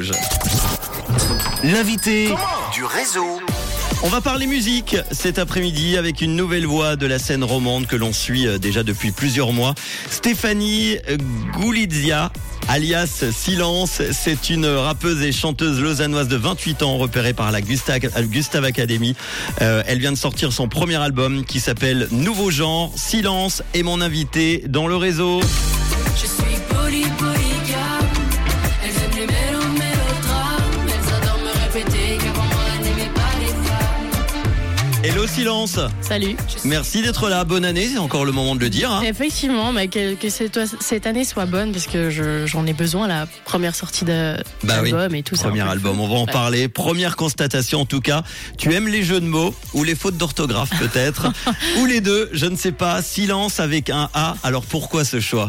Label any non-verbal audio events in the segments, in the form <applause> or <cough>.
Rouge. L'invité du réseau. On va parler musique cet après-midi avec une nouvelle voix de la scène romande que l'on suit euh, déjà depuis plusieurs mois. Stéphanie Goulizia alias Silence. C'est une rappeuse et chanteuse lausannoise de 28 ans repérée par la Gustave, Gustave Academy. Euh, elle vient de sortir son premier album qui s'appelle Nouveau genre. Silence est mon invité dans le réseau. Silence. Salut. Merci d'être là. Bonne année, c'est encore le moment de le dire. hein. Effectivement, bah, que, que cette, cette année soit bonne parce que je- j'en ai besoin, la première sortie de- Bah oui, d'album et tout ça. Premier album, on va en Ouais. parler. Première constatation en tout cas, tu aimes les jeux de mots ou les fautes d'orthographe peut-être, <laughs> ou les deux, je ne sais pas. Silence avec un A, alors pourquoi ce choix?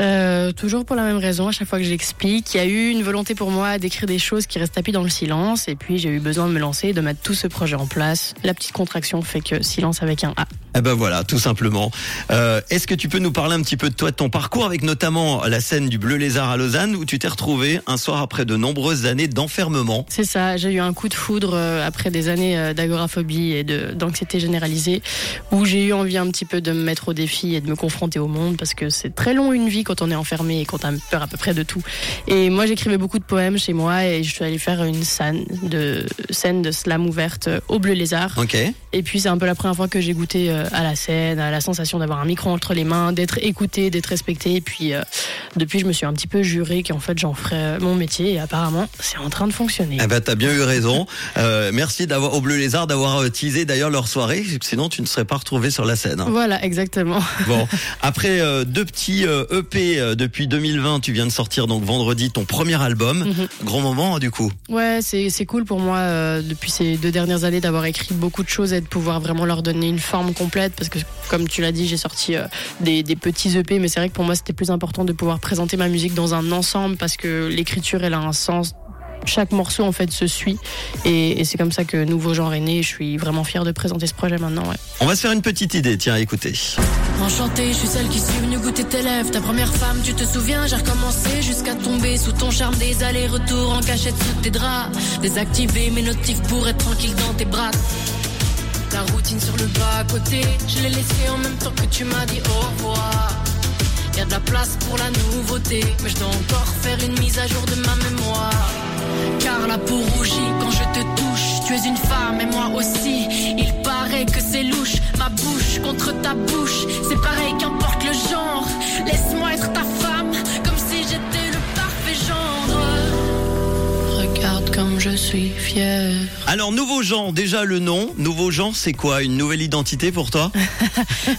Euh, toujours pour la même raison, à chaque fois que j'explique, il y a eu une volonté pour moi d'écrire des choses qui restent tapis dans le silence et puis j'ai eu besoin de me lancer, de mettre tout ce projet en place. La petite contraction fait que silence avec un A. Eh ben voilà, tout simplement. Euh, Est-ce que tu peux nous parler un petit peu de toi, de ton parcours, avec notamment la scène du Bleu Lézard à Lausanne, où tu t'es retrouvé un soir après de nombreuses années d'enfermement? C'est ça, j'ai eu un coup de foudre euh, après des années euh, d'agoraphobie et d'anxiété généralisée, où j'ai eu envie un petit peu de me mettre au défi et de me confronter au monde, parce que c'est très long une vie quand on est enfermé et quand on a peur à peu près de tout. Et moi j'écrivais beaucoup de poèmes chez moi et je suis allée faire une scène de, scène de slam ouverte au Bleu Lézard. Ok. Et puis c'est un peu la première fois que j'ai goûté euh, à la scène, à la sensation d'avoir un micro entre les mains, d'être écouté, d'être respecté. Et puis euh, depuis je me suis un petit peu juré qu'en fait j'en ferais euh, mon métier et apparemment c'est en train de fonctionner. Eh ben, t'as bien eu raison. Euh, merci d'avoir au Bleu Lézard d'avoir euh, teasé d'ailleurs leur soirée, sinon tu ne serais pas retrouvé sur la scène. hein. Voilà, exactement. <laughs> Bon, après euh, deux petits euh, EP euh, depuis 2020, tu viens de sortir donc vendredi ton premier album. Mhm. Grand moment du coup. Ouais, c'est c'est cool pour moi euh, depuis ces deux dernières années d'avoir écrit beaucoup de choses et de pouvoir vraiment leur donner une forme complète parce que comme tu l'as dit, j'ai sorti euh, des, des petits EP, mais c'est vrai que pour moi c'était plus important de pouvoir présenter ma musique dans un ensemble parce que l'écriture elle a un sens. Chaque morceau en fait se suit et, et c'est comme ça que Nouveau Genre est né. Je suis vraiment fière de présenter ce projet maintenant. Ouais. On va se faire une petite idée, tiens, écoutez. Enchantée, je suis celle qui suis venue goûter tes lèvres. Ta première femme, tu te souviens, j'ai recommencé jusqu'à tomber sous ton charme des allers-retours en cachette sous tes draps. Désactiver mes notifs pour être tranquille dans tes bras. La routine sur le bas côté, je l'ai laissé en même temps que tu m'as dit au revoir. Y a de la place pour la nouveauté, mais je dois encore faire une mise à jour de ma mémoire. Car la peau rougit quand je te touche. Tu es une femme et moi aussi. Il paraît que c'est louche. Ma bouche contre ta bouche. C'est pareil, qu'importe le genre. Laisse-moi être ta femme, comme je suis fière. Alors nouveau genre, déjà le nom. Nouveau genre, c'est quoi? Une nouvelle identité pour toi? <laughs>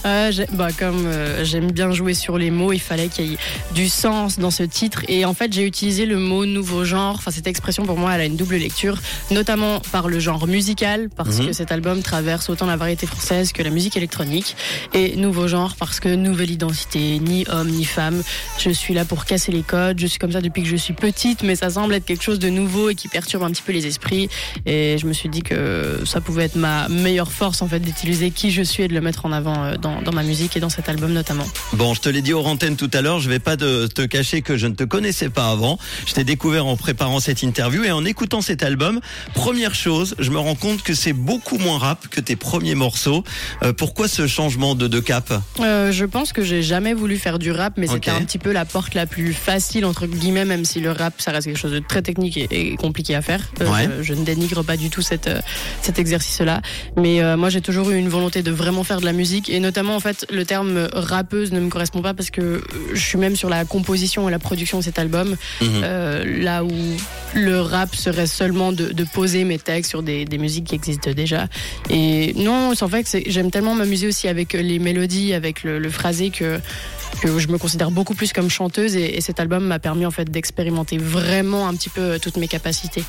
Euh, bah, comme euh, j'aime bien jouer sur les mots, il fallait qu'il y ait du sens dans ce titre. Et en fait, j'ai utilisé le mot nouveau genre. Enfin, cette expression pour moi, elle a une double lecture, notamment par le genre musical, parce Mhm. que cet album traverse autant la variété française que la musique électronique. Et nouveau genre parce que nouvelle identité, ni homme ni femme. Je suis là pour casser les codes. Je suis comme ça depuis que je suis petite, mais ça semble être quelque chose de nouveau et qui perturbe un petit peu les esprits. Et je me suis dit que ça pouvait être ma meilleure force en fait d'utiliser qui je suis et de le mettre en avant euh, dans, dans ma musique et dans cet album notamment. Bon, je te l'ai dit aux antennes tout à l'heure, je vais pas te, te cacher que je ne te connaissais pas avant. Je t'ai découvert en préparant cette interview et en écoutant cet album. Première chose, je me rends compte que c'est beaucoup moins rap que tes premiers morceaux. Euh, pourquoi ce changement de, de cap? Euh, je pense que j'ai jamais voulu faire du rap, mais c'était un petit peu la porte la plus facile entre guillemets, même si le rap ça reste quelque chose de très technique et, et compliqué à faire. Euh, Ouais. je, je ne dénigre pas du tout cette, euh, cet exercice-là, mais euh, moi j'ai toujours eu une volonté de vraiment faire de la musique et notamment en fait le terme rappeuse ne me correspond pas parce que je suis même sur la composition et la production de cet album, Mhm. euh, là où le rap serait seulement de, de poser mes textes sur des, des musiques qui existent déjà. Et non, c'est en fait, c'est- j'aime tellement m'amuser aussi avec les mélodies, avec le, le phrasé que je me considère beaucoup plus comme chanteuse et, et cet album m'a permis en fait d'expérimenter vraiment un petit peu toutes mes capacités.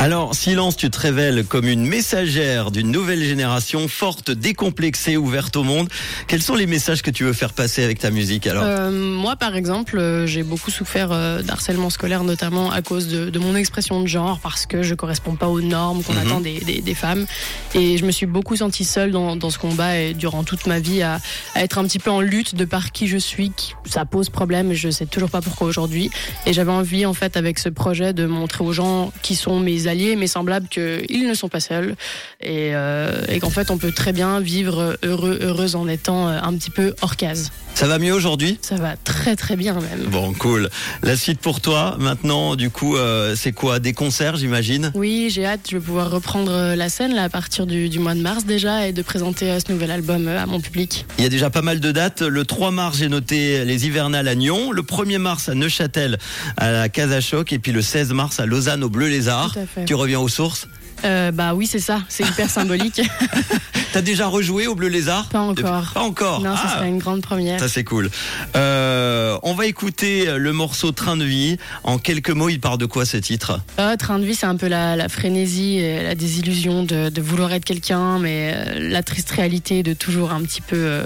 Alors, silence, tu te révèles comme une messagère d'une nouvelle génération, forte, décomplexée, ouverte au monde. Quels sont les messages que tu veux faire passer avec ta musique alors? Euh, moi, par exemple, euh, j'ai beaucoup souffert euh, d'harcèlement scolaire, notamment à cause de, de mon expression de genre, parce que je corresponds pas aux normes qu'on Mhm. attend des, des- des femmes. Et je me suis beaucoup sentie seule dans, dans ce combat et durant toute ma vie à, à être un petit peu en lutte de par qui je suis. qui- Ça pose problème je sais toujours pas pourquoi aujourd'hui. Et j'avais envie, en fait, avec ce projet, de montrer aux gens qui sont mes alliés, mes semblables, qu'ils ne sont pas seuls et, euh, et qu'en fait, on peut très bien vivre heureux, heureuse en étant euh, un petit peu hors case. Ça va mieux aujourd'hui? Ça va très très bien même. Bon, cool. La suite pour toi, maintenant, du coup, euh, c'est quoi? Des concerts, j'imagine? Oui, j'ai hâte, je vais pouvoir reprendre la scène là, à partir du, du mois de mars déjà et de présenter euh, ce nouvel album à mon public. Il y a déjà pas mal de dates. Le 3 mars, j'ai noté les hivernales à Nyon. Le 1er mars à Neuchâtel, à la Casa Choc. Et puis le 16 mars à Lausanne, au Bleu Lézard. Tout à fait. Tu reviens aux sources Euh, bah oui, c'est ça, c'est hyper symbolique. <laughs> T'as déjà rejoué au Bleu Lézard Pas encore. Pas encore. non, ce Ah, serait une grande première. Ça c'est cool. Euh, on va écouter le morceau Train de vie. En quelques mots, il parle de quoi ce titre Ah, train de vie, c'est un peu la, la frénésie, et la désillusion de, de vouloir être quelqu'un, mais euh, la triste réalité de toujours un petit peu euh,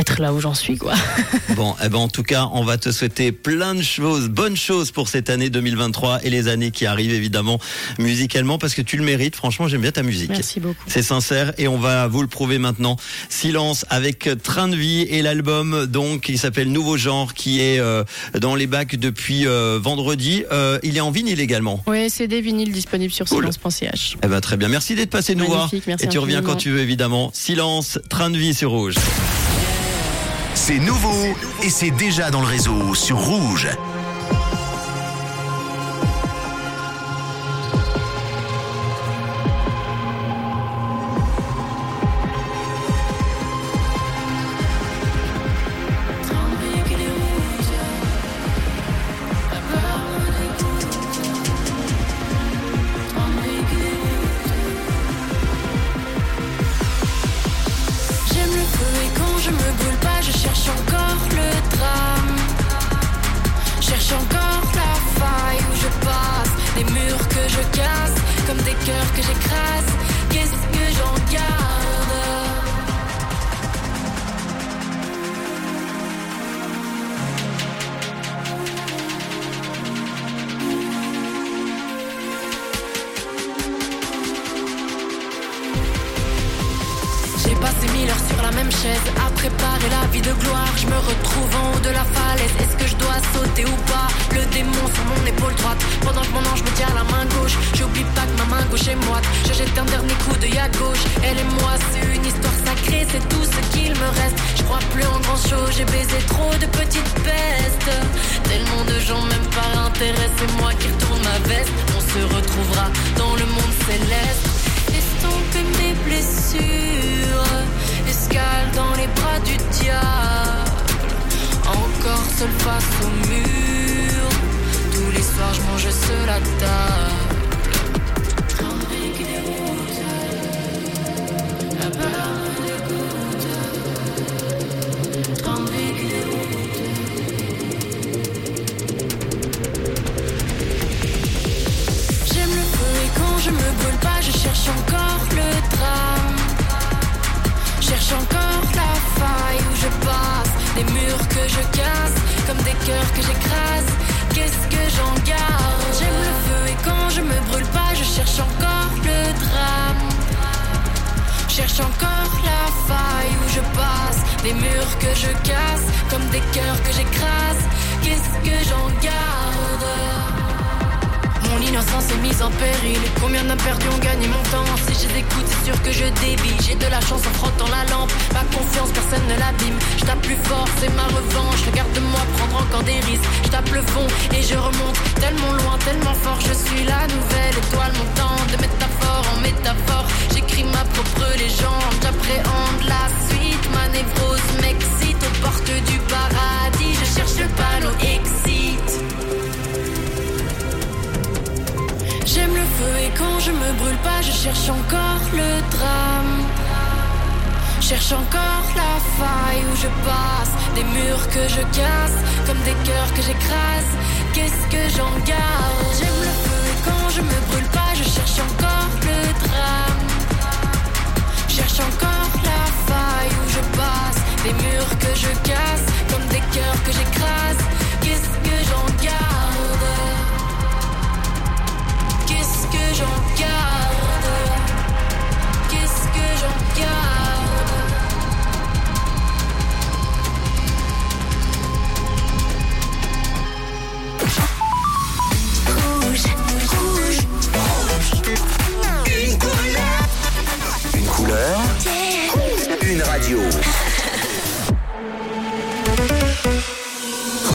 être là où j'en suis, quoi. <laughs> Bon, eh ben en tout cas, on va te souhaiter plein de choses, bonnes choses pour cette année 2023 et les années qui arrivent évidemment musicalement parce que tu le mérites. Franchement, j'aime bien ta musique. Merci beaucoup. C'est sincère et on va vous le prouver maintenant. Silence avec Train de vie et l'album donc qui s'appelle Nouveau genre qui est euh, dans les bacs depuis euh, vendredi. Euh, il est en vinyle également. Ouais, CD vinyle disponible sur Cool. silence.ch. Eh ben très bien. Merci d'être passé nous voir merci et tu reviens quand tu veux évidemment. Silence, Train de vie sur rouge. C'est nouveau et c'est déjà dans le réseau sur Rouge. Que je casse, comme des cœurs que j'écrase. Qu'est-ce que j'en garde? Passé mille heures sur la même chaise à préparer la vie de gloire. Je me retrouve en haut de la falaise. Est-ce que je dois sauter ou pas? Le démon sur mon épaule droite. Pendant que mon ange me tient la main gauche. J'oublie pas que ma main gauche est moite. Je jette un dernier coup d'œil à gauche. Elle et moi, c'est une histoire sacrée. C'est tout ce qu'il me reste. Je crois plus en grand chose. J'ai baisé trop de petites pestes. Tellement de gens, même par intérêt. C'est moi qui retourne ma veste. On se retrouvera dans le monde céleste. Estomper mes blessures, escale dans les bras du diable. Encore seul face au mur, que j'écrase. Qu'est-ce que j'en garde? J'aime le feu et quand je me brûle pas, je cherche encore le drame. Cherche encore la faille où je passe, des murs que je casse, comme des cœurs que j'écrase. Qu'est-ce que j'en garde? Mon innocence est mise en péril. Combien d'hommes perdus ont gagné mon temps? Si je c'est sûr que je dévie. J'ai de la chance en frottant la lampe. Ma confiance, personne ne l'abîme. Je tape plus fort, c'est ma revanche. Regarde-moi prendre encore des risques. Je tape le fond et je remonte tellement loin, tellement fort. Je suis la nouvelle étoile montante de métaphore en métaphore. J'écris ma propre légende. J'appréhende la suite. Ma névrose m'excite aux portes du paradis. Je cherche le panneau excite. et quand je me brûle pas, je cherche encore le drame. Cherche encore la faille où je passe, des murs que je casse, comme des cœurs que j'écrase. Qu'est-ce que j'en garde? J'aime le feu et quand je me brûle pas, je cherche encore le drame. Cherche encore la faille où je passe, des murs que je casse, comme des cœurs que j'écrase.